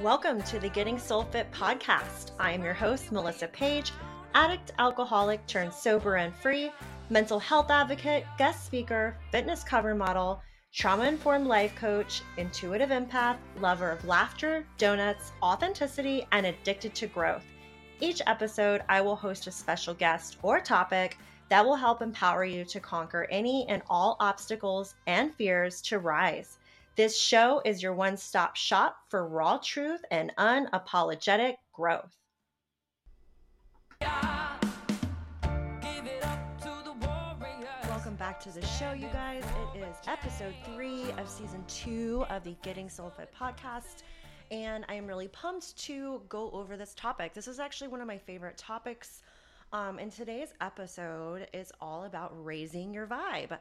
Welcome to the Getting Soul Fit podcast. I am your host, Melissa Paige, addict, alcoholic, turned sober and free, mental health advocate, guest speaker, fitness cover model, trauma informed life coach, intuitive empath, lover of laughter, donuts, authenticity, and addicted to growth. Each episode, I will host a special guest or topic that will help empower you to conquer any and all obstacles and fears to rise. This show is your one stop shop for raw truth and unapologetic growth. Welcome back to the show, you guys. It is episode three of season two of the Getting Soul Fit podcast. And I am really pumped to go over this topic. This is actually one of my favorite topics. Um, and today's episode is all about raising your vibe.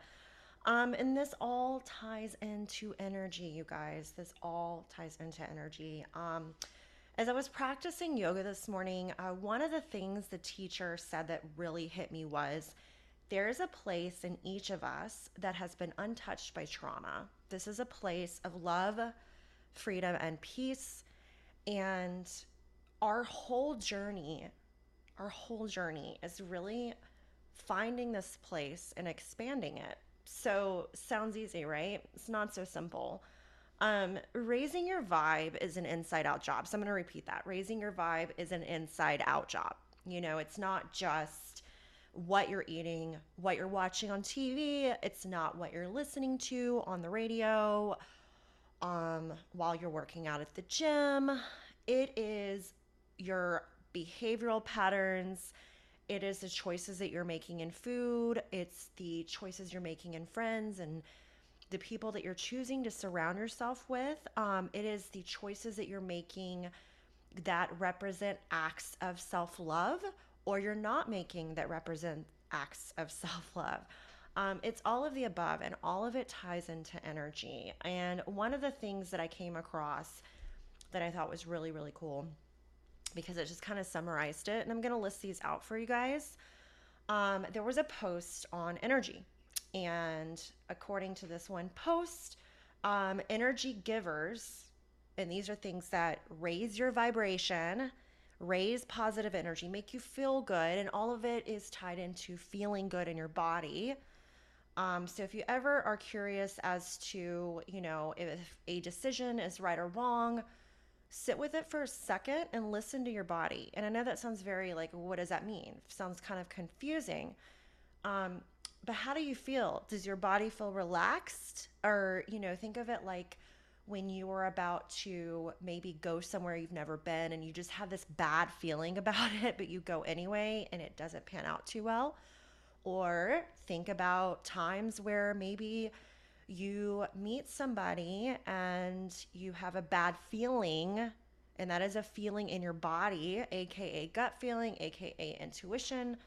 Um, and this all ties into energy, you guys. This all ties into energy. Um, as I was practicing yoga this morning, uh, one of the things the teacher said that really hit me was there's a place in each of us that has been untouched by trauma. This is a place of love, freedom, and peace. And our whole journey, our whole journey is really finding this place and expanding it so sounds easy, right? It's not so simple. Um, raising your vibe is an inside out job. So I'm going to repeat that. Raising your vibe is an inside out job. You know, it's not just what you're eating, what you're watching on TV, it's not what you're listening to on the radio um, while you're working out at the gym. It is your behavioral patterns it is the choices that you're making in food, it's the choices you're making in friends and the people that you're choosing to surround yourself with. Um, it is the choices that you're making that represent acts of self love or you're not making that represent acts of self love. Um, it's all of the above, and all of it ties into energy. And one of the things that I came across that I thought was really, really cool because it just kind of summarized it. And I'm going to list these out for you guys. Um, there was a post on energy. And according to this one post, um, energy givers, and these are things that raise your vibration, raise positive energy, make you feel good, and all of it is tied into feeling good in your body. Um, so if you ever are curious as to, you know, if a decision is right or wrong, sit with it for a second and listen to your body. And I know that sounds very like, what does that mean? sounds kind of confusing. Um, but how do you feel? Does your body feel relaxed? Or, you know, think of it like when you are about to maybe go somewhere you've never been and you just have this bad feeling about it, but you go anyway and it doesn't pan out too well. Or think about times where maybe you meet somebody and you have a bad feeling, and that is a feeling in your body, aka gut feeling, aka intuition,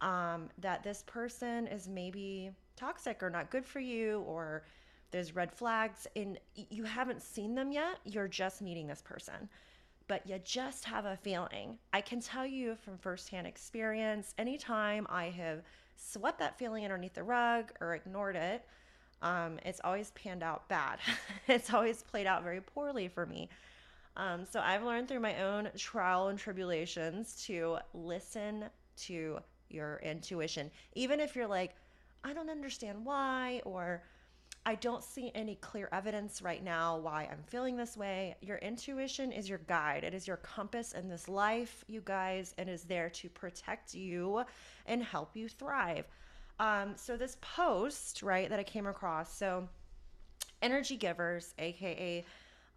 um, that this person is maybe toxic or not good for you, or there's red flags, and you haven't seen them yet. You're just meeting this person but you just have a feeling. I can tell you from firsthand experience, anytime I have swept that feeling underneath the rug or ignored it, um, it's always panned out bad. it's always played out very poorly for me. Um, so I've learned through my own trial and tribulations to listen to your intuition. Even if you're like, I don't understand why, or I don't see any clear evidence right now why I'm feeling this way. Your intuition is your guide. It is your compass in this life, you guys, and is there to protect you and help you thrive. Um, so this post, right, that I came across, so energy givers, aka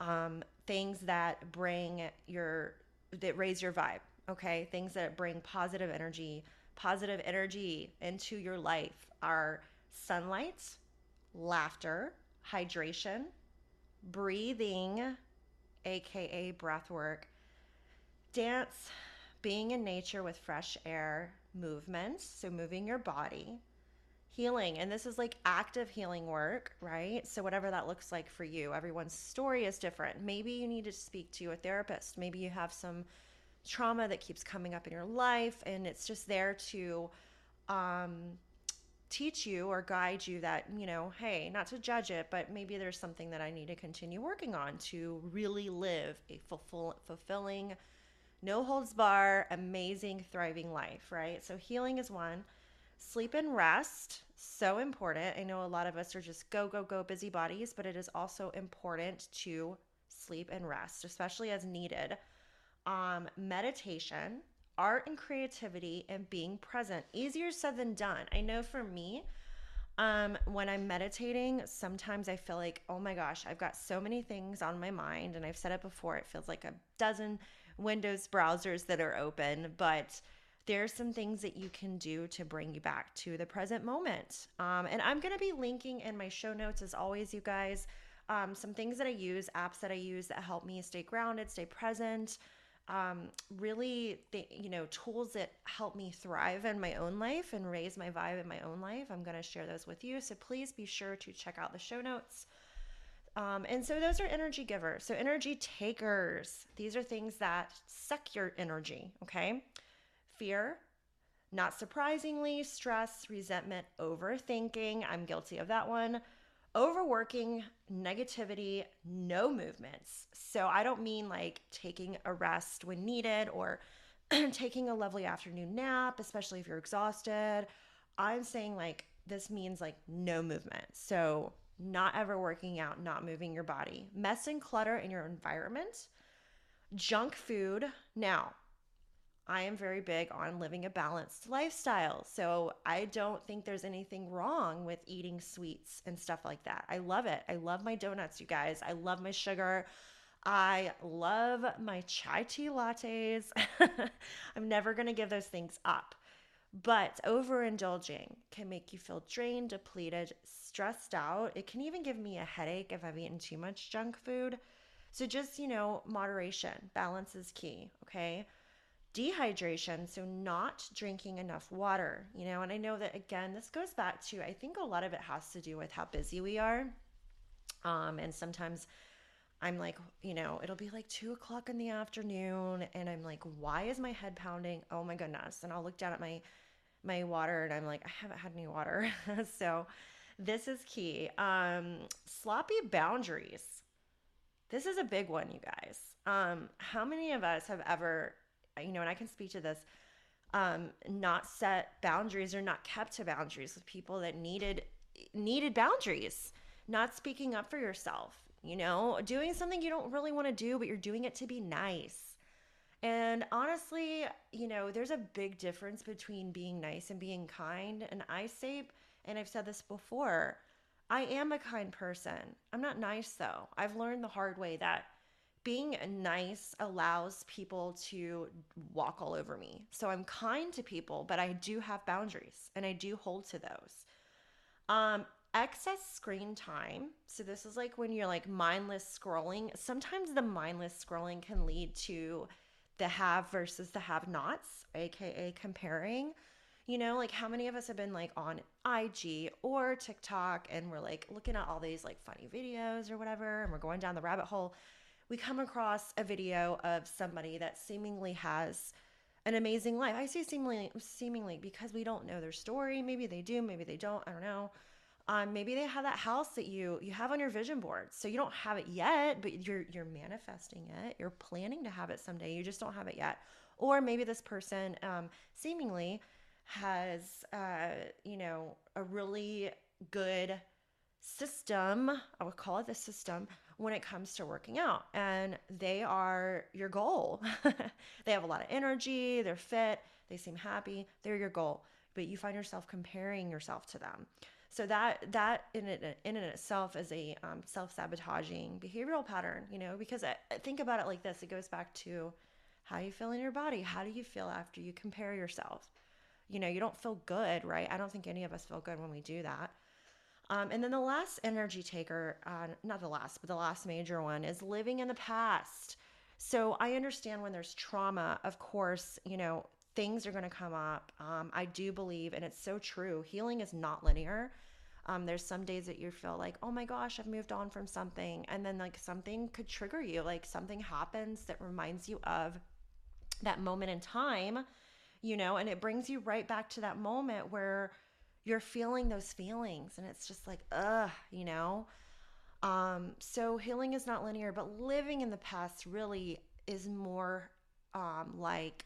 um, things that bring your that raise your vibe, okay, things that bring positive energy, positive energy into your life are sunlight, laughter, hydration, breathing, aka breath work, dance, being in nature with fresh air, movement, so moving your body, healing and this is like active healing work right so whatever that looks like for you everyone's story is different maybe you need to speak to a therapist maybe you have some trauma that keeps coming up in your life and it's just there to um teach you or guide you that, you know, hey, not to judge it, but maybe there's something that I need to continue working on to really live a fulfill, fulfilling, no holds bar, amazing, thriving life, right? So healing is one. Sleep and rest, so important. I know a lot of us are just go, go, go busy bodies, but it is also important to sleep and rest, especially as needed. Um, meditation, art and creativity, and being present. Easier said than done. I know for me, um, when I'm meditating, sometimes I feel like, oh my gosh, I've got so many things on my mind. And I've said it before, it feels like a dozen Windows browsers that are open, but there's some things that you can do to bring you back to the present moment. Um, and I'm going to be linking in my show notes, as always, you guys, um, some things that I use, apps that I use that help me stay grounded, stay present. Um, really, the, you know, tools that help me thrive in my own life and raise my vibe in my own life. I'm going to share those with you. So please be sure to check out the show notes. Um, and so those are energy givers. So energy takers, these are things that suck your energy, okay? Fear, not surprisingly, stress, resentment, overthinking. I'm guilty of that one. Overworking, negativity, no movements. So I don't mean like taking a rest when needed or taking a lovely afternoon nap, especially if you're exhausted. I'm saying like this means like no movement. So not ever working out, not moving your body, mess and clutter in your environment, junk food. Now, I am very big on living a balanced lifestyle. So I don't think there's anything wrong with eating sweets and stuff like that. I love it. I love my donuts, you guys. I love my sugar. I love my chai tea lattes. I'm never going to give those things up. But overindulging can make you feel drained, depleted, stressed out. It can even give me a headache if I've eaten too much junk food. So just, you know, moderation, balance is key, okay? Dehydration, so not drinking enough water, you know, and I know that again, this goes back to I think a lot of it has to do with how busy we are. Um, and sometimes I'm like, you know, it'll be like two o'clock in the afternoon, and I'm like, why is my head pounding? Oh my goodness. And I'll look down at my my water and I'm like, I haven't had any water. so this is key. Um, sloppy boundaries. This is a big one, you guys. Um, how many of us have ever, you know, and I can speak to this, um, not set boundaries or not kept to boundaries with people that needed needed boundaries, not speaking up for yourself, you know, doing something you don't really want to do, but you're doing it to be nice and honestly, you know, there's a big difference between being nice and being kind. And I say, and I've said this before, I am a kind person. I'm not nice though. I've learned the hard way that being nice allows people to walk all over me. So I'm kind to people, but I do have boundaries and I do hold to those. Um, excess screen time. So this is like when you're like mindless scrolling. Sometimes the mindless scrolling can lead to the have versus the have nots, aka comparing. You know, like how many of us have been like on IG or TikTok and we're like looking at all these like funny videos or whatever, and we're going down the rabbit hole. We come across a video of somebody that seemingly has an amazing life. I say seemingly seemingly because we don't know their story. Maybe they do, maybe they don't. I don't know. Um, maybe they have that house that you you have on your vision board. So you don't have it yet, but you're you're manifesting it. You're planning to have it someday. You just don't have it yet. Or maybe this person um, seemingly has uh, you know a really good system. I would call it the system when it comes to working out, and they are your goal. they have a lot of energy. They're fit. They seem happy. They're your goal, but you find yourself comparing yourself to them. So that that in it in and itself is a um, self sabotaging behavioral pattern, you know. Because I, think about it like this: it goes back to how you feel in your body. How do you feel after you compare yourself? You know, you don't feel good, right? I don't think any of us feel good when we do that. Um, and then the last energy taker, uh, not the last, but the last major one is living in the past. So I understand when there's trauma, of course, you know, things are going to come up. Um, I do believe, and it's so true, healing is not linear. Um, there's some days that you feel like, oh my gosh, I've moved on from something. And then, like, something could trigger you. Like, something happens that reminds you of that moment in time, you know, and it brings you right back to that moment where you're feeling those feelings and it's just like ugh you know? Um so healing is not linear but living in the past really is more um like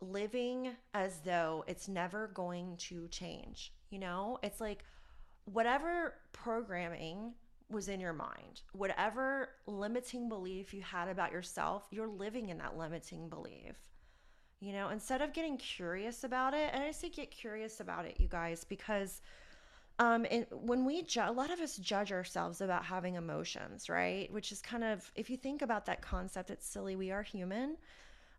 living as though it's never going to change you know? It's like whatever programming was in your mind whatever limiting belief you had about yourself you're living in that limiting belief you know, instead of getting curious about it, and I say get curious about it, you guys, because um, and when we ju- a lot of us judge ourselves about having emotions, right? Which is kind of, if you think about that concept, it's silly. We are human.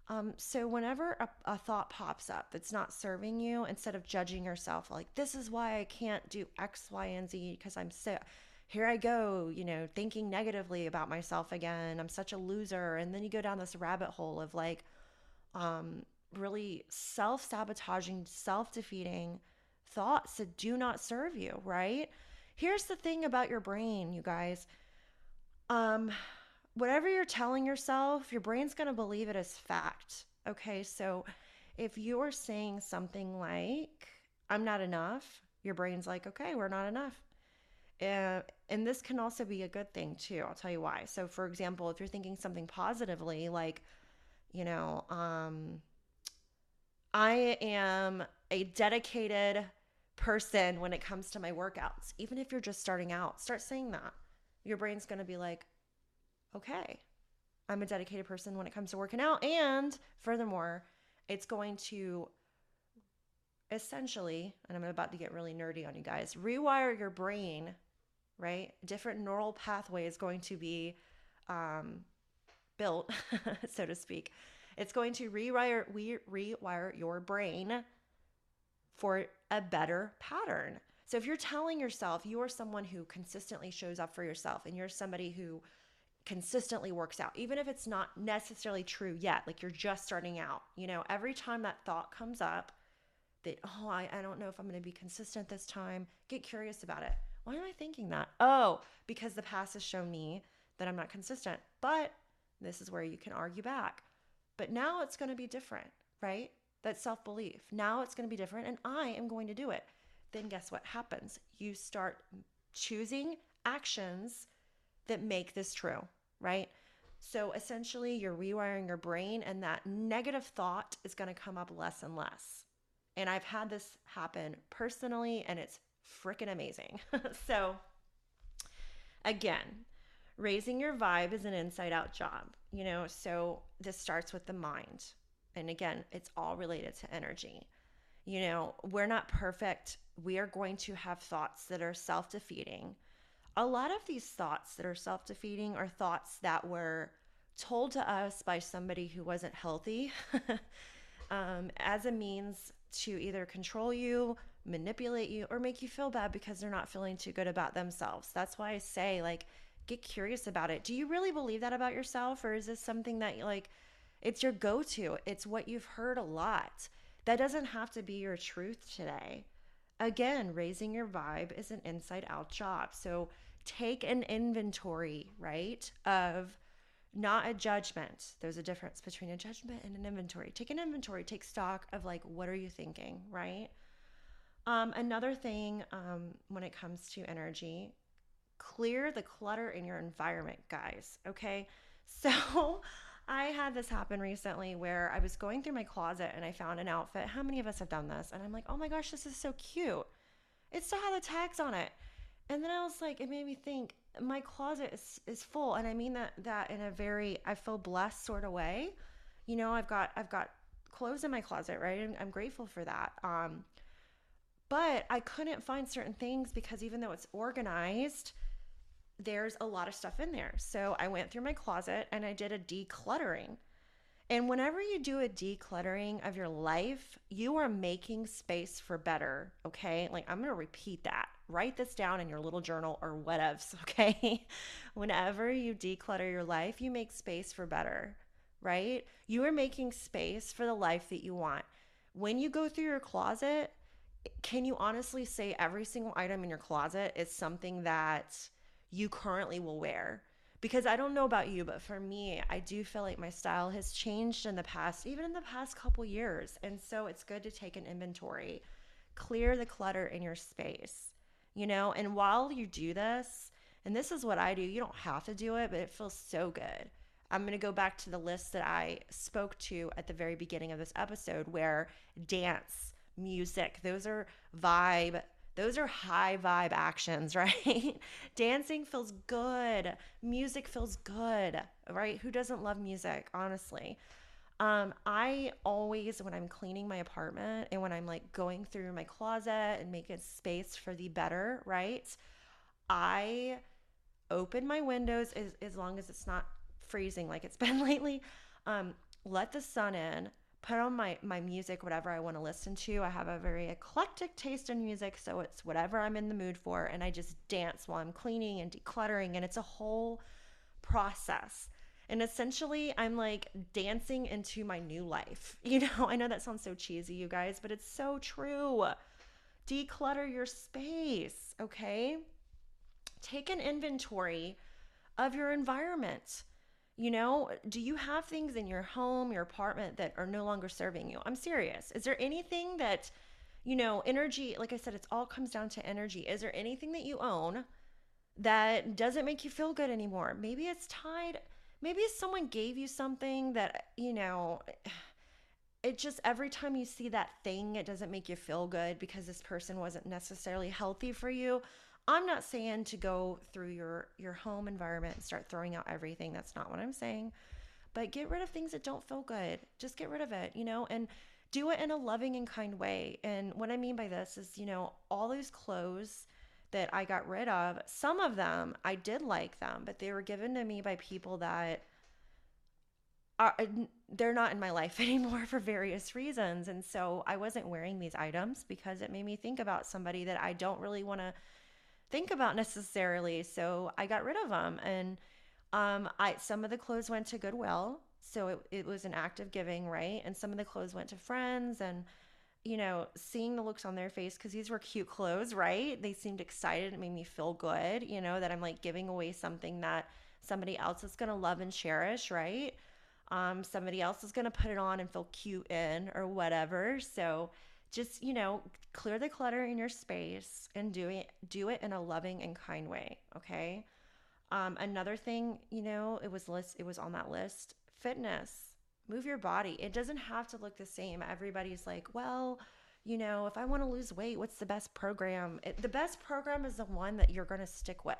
Um, so whenever a, a thought pops up that's not serving you, instead of judging yourself, like this is why I can't do X, Y, and Z because I'm so here I go, you know, thinking negatively about myself again. I'm such a loser, and then you go down this rabbit hole of like, um, really self sabotaging, self defeating thoughts that do not serve you, right? Here's the thing about your brain, you guys. Um, whatever you're telling yourself, your brain's going to believe it as fact. Okay, so if you're saying something like, I'm not enough, your brain's like, okay, we're not enough. Uh, and this can also be a good thing too. I'll tell you why. So, for example, if you're thinking something positively, like, you know, um, I am a dedicated person when it comes to my workouts. Even if you're just starting out, start saying that. Your brain's going to be like, okay, I'm a dedicated person when it comes to working out. And furthermore, it's going to essentially, and I'm about to get really nerdy on you guys, rewire your brain, right? Different neural pathway is going to be um, built, so to speak, it's going to rewire rewire your brain for a better pattern. So if you're telling yourself you are someone who consistently shows up for yourself and you're somebody who consistently works out, even if it's not necessarily true yet, like you're just starting out, you know, every time that thought comes up that, oh, I, I don't know if I'm going to be consistent this time, get curious about it. Why am I thinking that? Oh, because the past has shown me that I'm not consistent. But this is where you can argue back. But now it's going to be different, right? That self belief. Now it's going to be different, and I am going to do it. Then guess what happens? You start choosing actions that make this true, right? So essentially, you're rewiring your brain, and that negative thought is going to come up less and less. And I've had this happen personally, and it's freaking amazing. so, again, raising your vibe is an inside out job, you know, so this starts with the mind. And again, it's all related to energy. You know, we're not perfect. We are going to have thoughts that are self defeating. A lot of these thoughts that are self defeating are thoughts that were told to us by somebody who wasn't healthy um, as a means to either control you, manipulate you, or make you feel bad because they're not feeling too good about themselves. That's why I say, like, get curious about it. Do you really believe that about yourself or is this something that like it's your go-to? It's what you've heard a lot. That doesn't have to be your truth today. Again, raising your vibe is an inside out job. So take an inventory, right? Of not a judgment. There's a difference between a judgment and an inventory. Take an inventory, take stock of like, what are you thinking, right? Um, another thing um, when it comes to energy clear the clutter in your environment, guys. Okay. So I had this happen recently where I was going through my closet and I found an outfit. How many of us have done this? And I'm like, oh my gosh, this is so cute. It still had the tags on it. And then I was like, it made me think my closet is, is full. And I mean that that in a very I feel blessed sort of way. You know, I've got I've got clothes in my closet, right? And I'm grateful for that. Um, but I couldn't find certain things because even though it's organized, there's a lot of stuff in there. So I went through my closet and I did a decluttering. And whenever you do a decluttering of your life, you are making space for better. Okay. Like I'm going to repeat that. Write this down in your little journal or whatevs. Okay. whenever you declutter your life, you make space for better, right? You are making space for the life that you want. When you go through your closet, can you honestly say every single item in your closet is something that you currently will wear. Because I don't know about you, but for me, I do feel like my style has changed in the past, even in the past couple years. And so it's good to take an inventory. clear the clutter in your space, you know? And while you do this, and this is what I do, you don't have to do it, but it feels so good. I'm going to go back to the list that I spoke to at the very beginning of this episode where dance, music, those are vibe, those are high vibe actions, right? Dancing feels good. Music feels good, right? Who doesn't love music, honestly? Um, I always, when I'm cleaning my apartment and when I'm like going through my closet and making space for the better, right? I open my windows as, as long as it's not freezing like it's been lately. Um, let the sun in, put on my, my music, whatever I want to listen to. I have a very eclectic taste in music, so it's whatever I'm in the mood for. And I just dance while I'm cleaning and decluttering. And it's a whole process. And essentially, I'm like dancing into my new life. You know, I know that sounds so cheesy, you guys, but it's so true. Declutter your space, okay? Take an inventory of your environment. You know, do you have things in your home, your apartment that are no longer serving you? I'm serious. Is there anything that, you know, energy, like I said, it all comes down to energy. Is there anything that you own that doesn't make you feel good anymore? Maybe it's tied maybe someone gave you something that, you know, it just every time you see that thing, it doesn't make you feel good because this person wasn't necessarily healthy for you. I'm not saying to go through your your home environment and start throwing out everything. That's not what I'm saying. But get rid of things that don't feel good. Just get rid of it, you know, and do it in a loving and kind way. And what I mean by this is, you know, all those clothes that I got rid of, some of them I did like them, but they were given to me by people that are uh, they're not in my life anymore for various reasons. And so I wasn't wearing these items because it made me think about somebody that I don't really want to think about necessarily. So I got rid of them and um I some of the clothes went to Goodwill. So it, it was an act of giving, right? And some of the clothes went to friends and you know, seeing the looks on their face because these were cute clothes, right? They seemed excited. It made me feel good, you know, that I'm like giving away something that somebody else is going to love and cherish, right? Um, somebody else is going to put it on and feel cute in or whatever. So just, you know, clear the clutter in your space and do it, do it in a loving and kind way. Okay. Um, another thing, you know, it was list, it was on that list, fitness move your body. It doesn't have to look the same. Everybody's like, well, you know, if I want to lose weight, what's the best program? It, the best program is the one that you're going to stick with.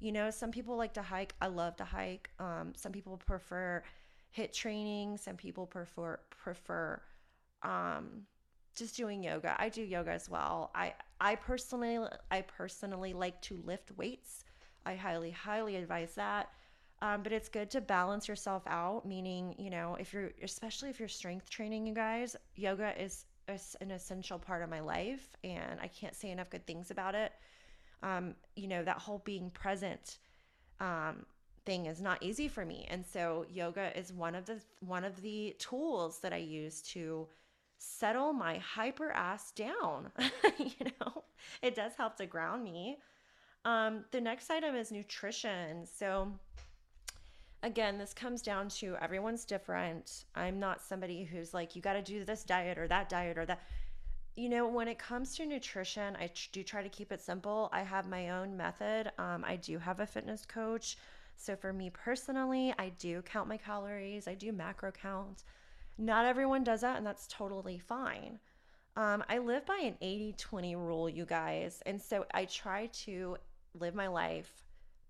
You know, some people like to hike. I love to hike. Um, some people prefer HIIT training. Some people prefer prefer um, just doing yoga. I do yoga as well. I I personally I personally like to lift weights. I highly highly advise that. Um, but it's good to balance yourself out, meaning, you know, if you're, especially if you're strength training, you guys, yoga is, is an essential part of my life. And I can't say enough good things about it. Um, you know, that whole being present um, thing is not easy for me. And so yoga is one of the, one of the tools that I use to settle my hyper ass down. you know, it does help to ground me. Um, the next item is nutrition. So, again, this comes down to everyone's different. I'm not somebody who's like, you got to do this diet or that diet or that. You know, when it comes to nutrition, I do try to keep it simple. I have my own method. Um, I do have a fitness coach. So for me personally, I do count my calories, I do macro count. Not everyone does that, and that's totally fine. Um, I live by an 80 20 rule, you guys. And so I try to live my life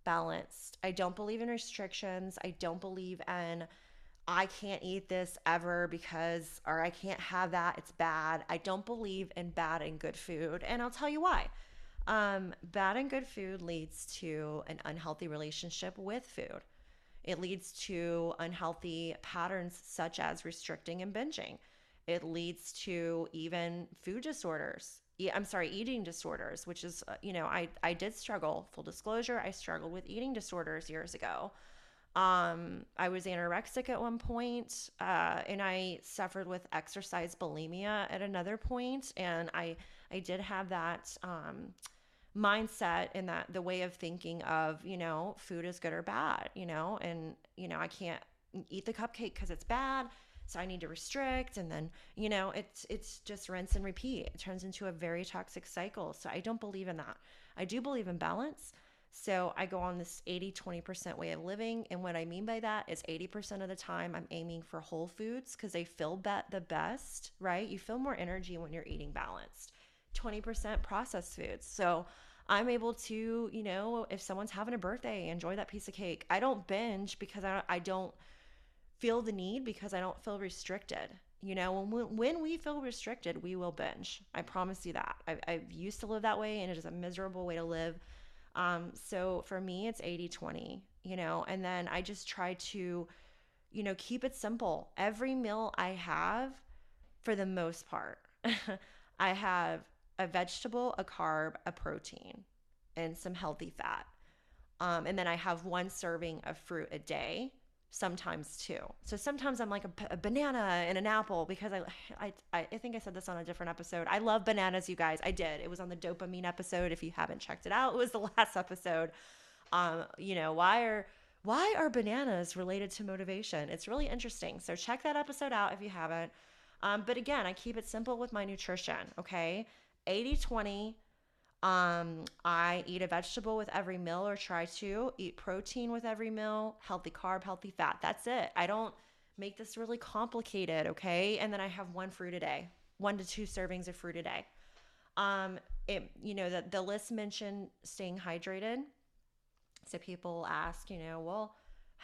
balanced. I don't believe in restrictions. I don't believe in I can't eat this ever because, or I can't have that. It's bad. I don't believe in bad and good food. And I'll tell you why. Um, bad and good food leads to an unhealthy relationship with food. It leads to unhealthy patterns such as restricting and binging. It leads to even food disorders. I'm sorry, eating disorders, which is, uh, you know, I, I did struggle, full disclosure, I struggled with eating disorders years ago. Um, I was anorexic at one point, uh, and I suffered with exercise bulimia at another point, and I I did have that um, mindset and that the way of thinking of you know food is good or bad, you know, and you know I can't eat the cupcake because it's bad, so I need to restrict and then, you know, it's it's just rinse and repeat. It turns into a very toxic cycle. So I don't believe in that. I do believe in balance. So I go on this 80 20% way of living. And what I mean by that is 80% of the time I'm aiming for whole foods because they feel be- the best, right? You feel more energy when you're eating balanced. 20% processed foods. So I'm able to, you know, if someone's having a birthday, enjoy that piece of cake. I don't binge because I, I don't feel the need because I don't feel restricted. You know, when, when we feel restricted, we will binge. I promise you that. I, I've used to live that way and it is a miserable way to live. Um, so for me, it's 80 20, you know, and then I just try to, you know, keep it simple. Every meal I have, for the most part, I have a vegetable, a carb, a protein, and some healthy fat. Um, and then I have one serving of fruit a day sometimes two. So sometimes I'm like a, a, banana and an apple because I, I I think I said this on a different episode. I love bananas, you guys. I did. It was on the dopamine episode. If you haven't checked it out, it was the last episode. Um, you know why are why are bananas related to motivation? It's really interesting. So check that episode out if you haven't. Um, but again, I keep it simple with my nutrition. Okay, 80 20 um, I eat a vegetable with every meal or try to eat protein with every meal, healthy carb, healthy fat. That's it. I don't make this really complicated, okay? And then I have one fruit a day, one to two servings of fruit a day. Um, it, you know, that the list mentioned staying hydrated. So people ask, you know, well,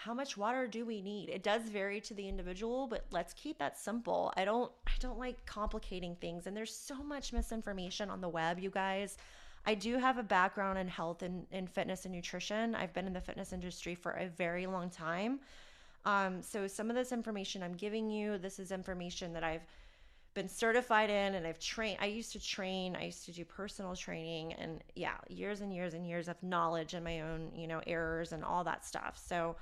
how much water do we need? It does vary to the individual, but let's keep that simple. I don't I don't like complicating things and there's so much misinformation on the web, you guys. I do have a background in health and in fitness and nutrition. I've been in the fitness industry for a very long time. Um, so some of this information I'm giving you, this is information that I've been certified in and I've trained. I used to train, I used to do personal training and yeah, years and years and years of knowledge and my own, you know, errors and all that stuff. So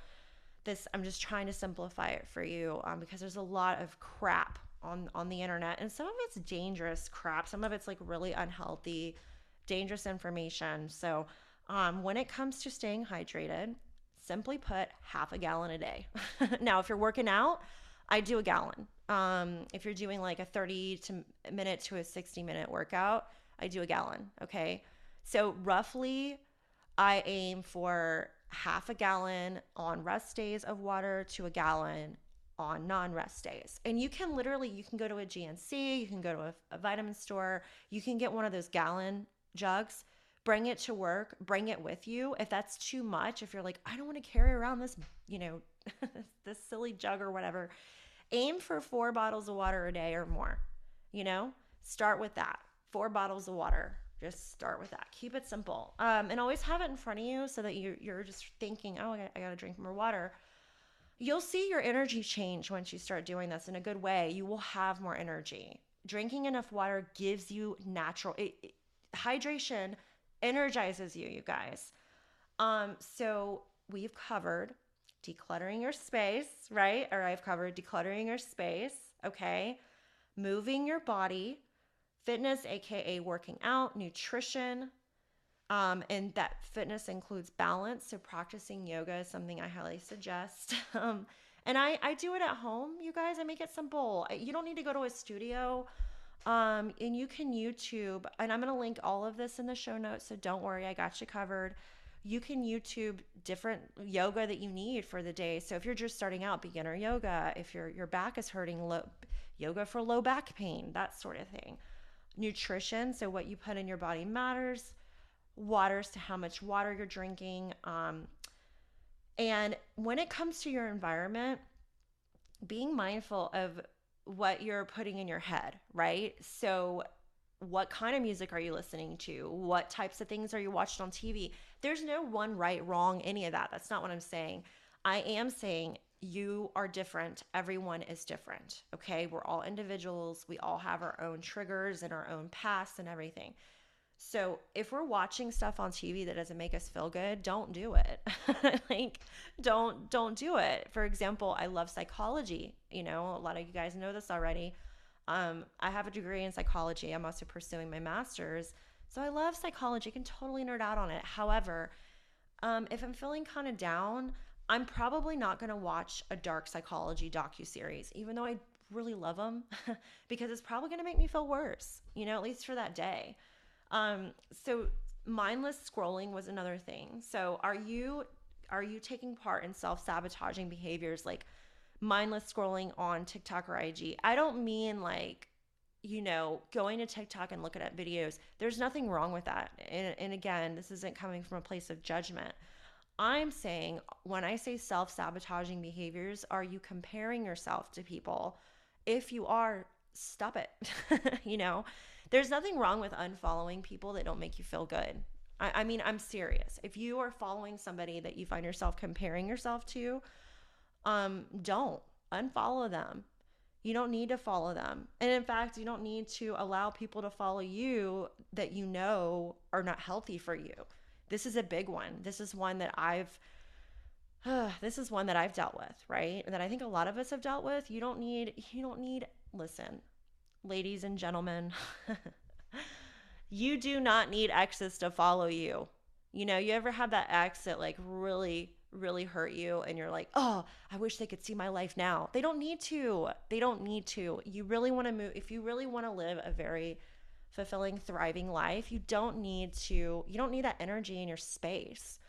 this, I'm just trying to simplify it for you um, because there's a lot of crap on on the internet and some of it's dangerous crap. Some of it's like really unhealthy dangerous information. So, um, when it comes to staying hydrated, simply put, half a gallon a day. now, if you're working out, I do a gallon. Um, if you're doing like a 30 to minute to a 60 minute workout, I do a gallon. Okay. So, roughly, I aim for half a gallon on rest days of water to a gallon on non-rest days and you can literally you can go to a GNC you can go to a, a vitamin store you can get one of those gallon jugs, bring it to work, bring it with you. If that's too much, if you're like, I don't want to carry around this, you know, this silly jug or whatever, aim for four bottles of water a day or more. You know, start with that. Four bottles of water. Just start with that. Keep it simple. Um, and always have it in front of you so that you, you're just thinking, oh, I got, I got to drink more water. You'll see your energy change once you start doing this in a good way. You will have more energy. Drinking enough water gives you natural, it, it, hydration energizes you, you guys. Um, so we've covered decluttering your space, right? Or I've covered decluttering your space, okay? Moving your body, fitness, aka working out, nutrition. Um, and that fitness includes balance. So practicing yoga is something I highly suggest. Um, and I, I do it at home, you guys. I make it simple. You don't need to go to a studio. Um, and you can YouTube, and I'm going to link all of this in the show notes. So don't worry, I got you covered. You can YouTube different yoga that you need for the day. So if you're just starting out, beginner yoga. If your your back is hurting, low, yoga for low back pain, that sort of thing. Nutrition, so what you put in your body matters. Waters to how much water you're drinking. Um, and when it comes to your environment, being mindful of what you're putting in your head, right? So, what kind of music are you listening to? What types of things are you watching on TV? There's no one right, wrong, any of that. That's not what I'm saying. I am saying you are different. Everyone is different. Okay. We're all individuals. We all have our own triggers and our own past and everything. So if we're watching stuff on TV that doesn't make us feel good, don't do it. like don't don't do it. For example, I love psychology. You know, a lot of you guys know this already. Um, I have a degree in psychology. I'm also pursuing my master's. So I love psychology. I can totally nerd out on it. However, um, if I'm feeling kind of down, I'm probably not going to watch a dark psychology docu series, even though I really love them because it's probably going to make me feel worse, you know, at least for that day. Um, so mindless scrolling was another thing. So are you are you taking part in self-sabotaging behaviors like mindless scrolling on TikTok or IG? I don't mean like you know, going to TikTok and looking at videos. There's nothing wrong with that. And, and again, this isn't coming from a place of judgment. I'm saying when I say self sabotaging behaviors, are you comparing yourself to people? If you are, stop it. you know, there's nothing wrong with unfollowing people that don't make you feel good. I, I, mean, I'm serious. If you are following somebody that you find yourself comparing yourself to, um, don't unfollow them. You don't need to follow them. And in fact, you don't need to allow people to follow you that you know are not healthy for you. This is a big one. This is one that I've uh, this is one that I've dealt with, right? And that I think a lot of us have dealt with. You don't need you don't need listen. Ladies and gentlemen, you do not need exes to follow you. You know, you ever have that ex that like really really hurt you and you're like, "Oh, I wish they could see my life now." They don't need to. They don't need to. You really want to move if you really want to live a very fulfilling, thriving life, you don't need to, you don't need that energy in your space,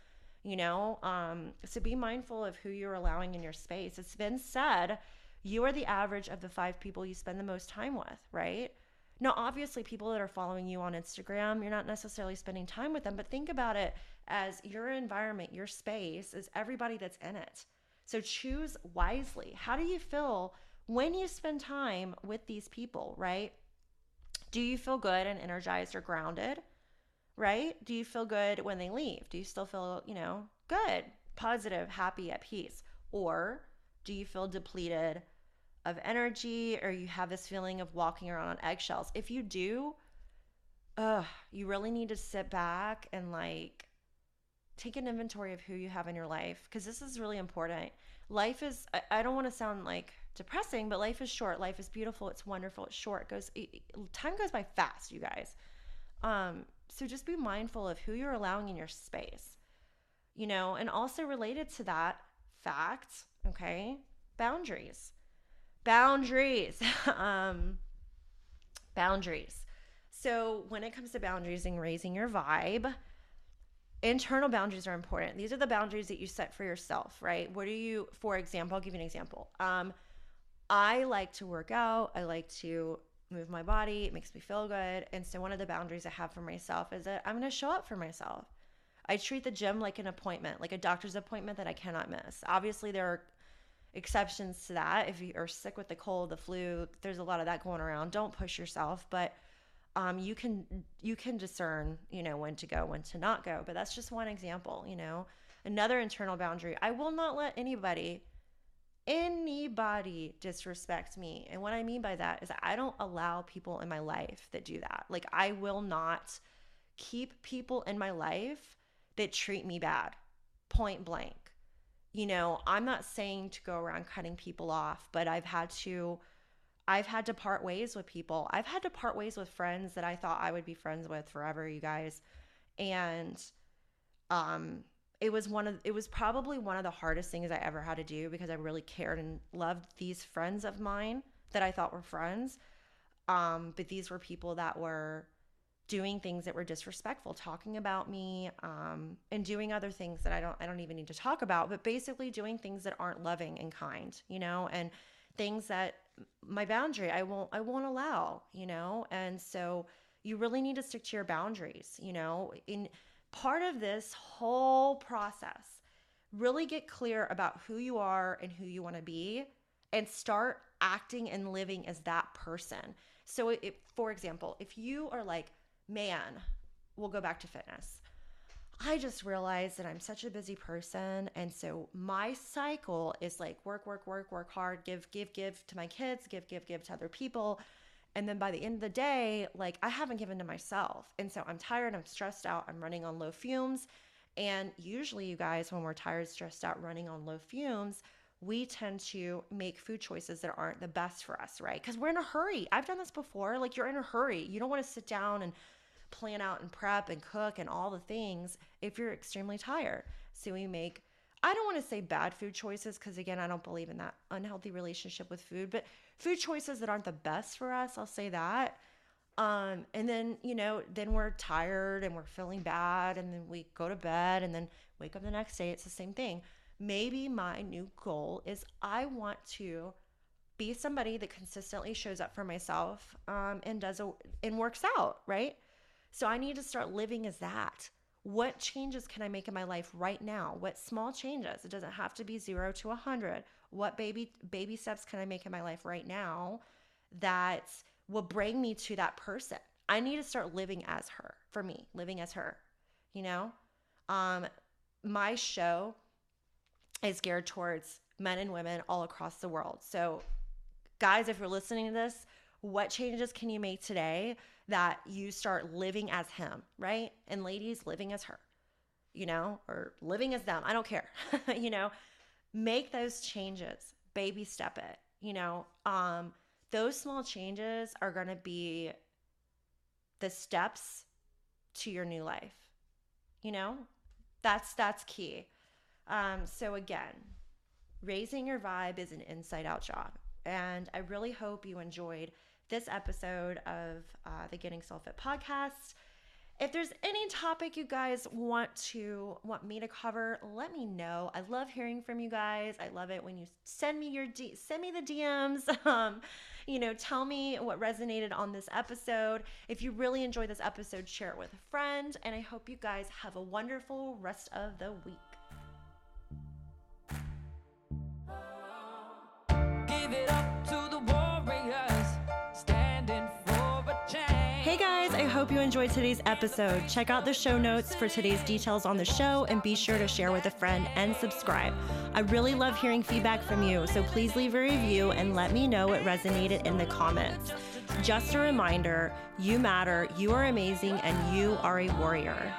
you know? Um, so be mindful of who you're allowing in your space. It's been said you are the average of the five people you spend the most time with, right? Now, obviously, people that are following you on Instagram, you're not necessarily spending time with them, but think about it as your environment, your space is everybody that's in it. So choose wisely. How do you feel when you spend time with these people, right? Do you feel good and energized or grounded? Right? Do you feel good when they leave? Do you still feel, you know, good, positive, happy, at peace? Or do you feel depleted of energy or you have this feeling of walking around on eggshells? If you do, uh, you really need to sit back and like take an inventory of who you have in your life because this is really important. Life is, I, I don't want to sound like depressing, but life is short. Life is beautiful. It's wonderful. It's short. It goes it, time goes by fast, you guys. Um, so just be mindful of who you're allowing in your space. You know, and also related to that fact, okay? Boundaries. Boundaries. um boundaries. So when it comes to boundaries and raising your vibe, internal boundaries are important. These are the boundaries that you set for yourself, right? What are you, for example, I'll give you an example. Um, I like to work out. I like to move my body. It makes me feel good. And so, one of the boundaries I have for myself is that I'm going to show up for myself. I treat the gym like an appointment, like a doctor's appointment that I cannot miss. Obviously, there are exceptions to that. If you are sick with the cold, the flu, there's a lot of that going around. Don't push yourself, but um, you can you can discern, you know, when to go, when to not go. But that's just one example. You know, another internal boundary. I will not let anybody anybody disrespects me. And what I mean by that is I don't allow people in my life that do that. Like I will not keep people in my life that treat me bad. Point blank. You know, I'm not saying to go around cutting people off, but I've had to I've had to part ways with people. I've had to part ways with friends that I thought I would be friends with forever, you guys. And um it was one of it was probably one of the hardest things I ever had to do because I really cared and loved these friends of mine that I thought were friends. Um, but these were people that were doing things that were disrespectful, talking about me, um, and doing other things that I don't I don't even need to talk about, but basically doing things that aren't loving and kind, you know, and things that my boundary I won't I won't allow, you know? And so you really need to stick to your boundaries, you know, in part of this whole process, really get clear about who you are and who you want to be and start acting and living as that person. So, if, for example, if you are like, man, we'll go back to fitness. I just realized that I'm such a busy person. And so my cycle is like work, work, work, work hard, give, give, give to my kids, give, give, give to other people. And then by the end of the day, like I haven't given to myself. And so I'm tired, I'm stressed out, I'm running on low fumes. And usually, you guys, when we're tired, stressed out, running on low fumes, we tend to make food choices that aren't the best for us, right? Because we're in a hurry. I've done this before. Like, you're in a hurry. You don't want to sit down and plan out and prep and cook and all the things if you're extremely tired. So, we make I don't want to say bad food choices because, again, I don't believe in that unhealthy relationship with food, but food choices that aren't the best for us, I'll say that. Um, and then, you know, then we're tired and we're feeling bad, and then we go to bed and then wake up the next day. It's the same thing. Maybe my new goal is I want to be somebody that consistently shows up for myself um, and does a, and works out, right? So I need to start living as that. What changes can I make in my life right now? What small changes? It doesn't have to be 0 to a 100. What baby baby steps can I make in my life right now that will bring me to that person? I need to start living as her. For me, living as her. You know? Um my show is geared towards men and women all across the world. So guys, if you're listening to this, what changes can you make today that you start living as him, right? And ladies, living as her, you know, or living as them. I don't care, you know, make those changes, baby step it, you know. Um, those small changes are going to be the steps to your new life, you know, that's that's key. Um, so again, raising your vibe is an inside out job. And I really hope you enjoyed this episode of uh, the Getting Soul Fit podcast. If there's any topic you guys want to want me to cover, let me know. I love hearing from you guys. I love it when you send me your D- send me the DMs. Um, you know, tell me what resonated on this episode. If you really enjoyed this episode, share it with a friend. And I hope you guys have a wonderful rest of the week. Hope you enjoyed today's episode. Check out the show notes for today's details on the show and be sure to share with a friend and subscribe. I really love hearing feedback from you, so please leave a review and let me know what resonated in the comments. Just a reminder you matter, you are amazing, and you are a warrior.